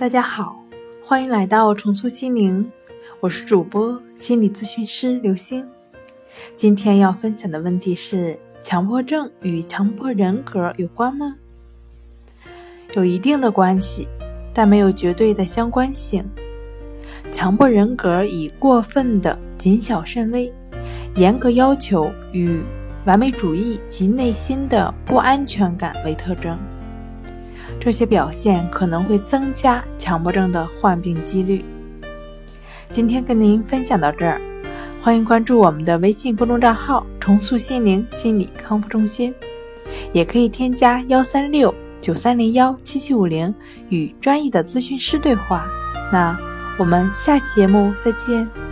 大家好，欢迎来到重塑心灵，我是主播心理咨询师刘星。今天要分享的问题是：强迫症与强迫人格有关吗？有一定的关系，但没有绝对的相关性。强迫人格以过分的谨小慎微、严格要求与完美主义及内心的不安全感为特征。这些表现可能会增加强迫症的患病几率。今天跟您分享到这儿，欢迎关注我们的微信公众账号“重塑心灵心理康复中心”，也可以添加幺三六九三零幺七七五零与专业的咨询师对话。那我们下期节目再见。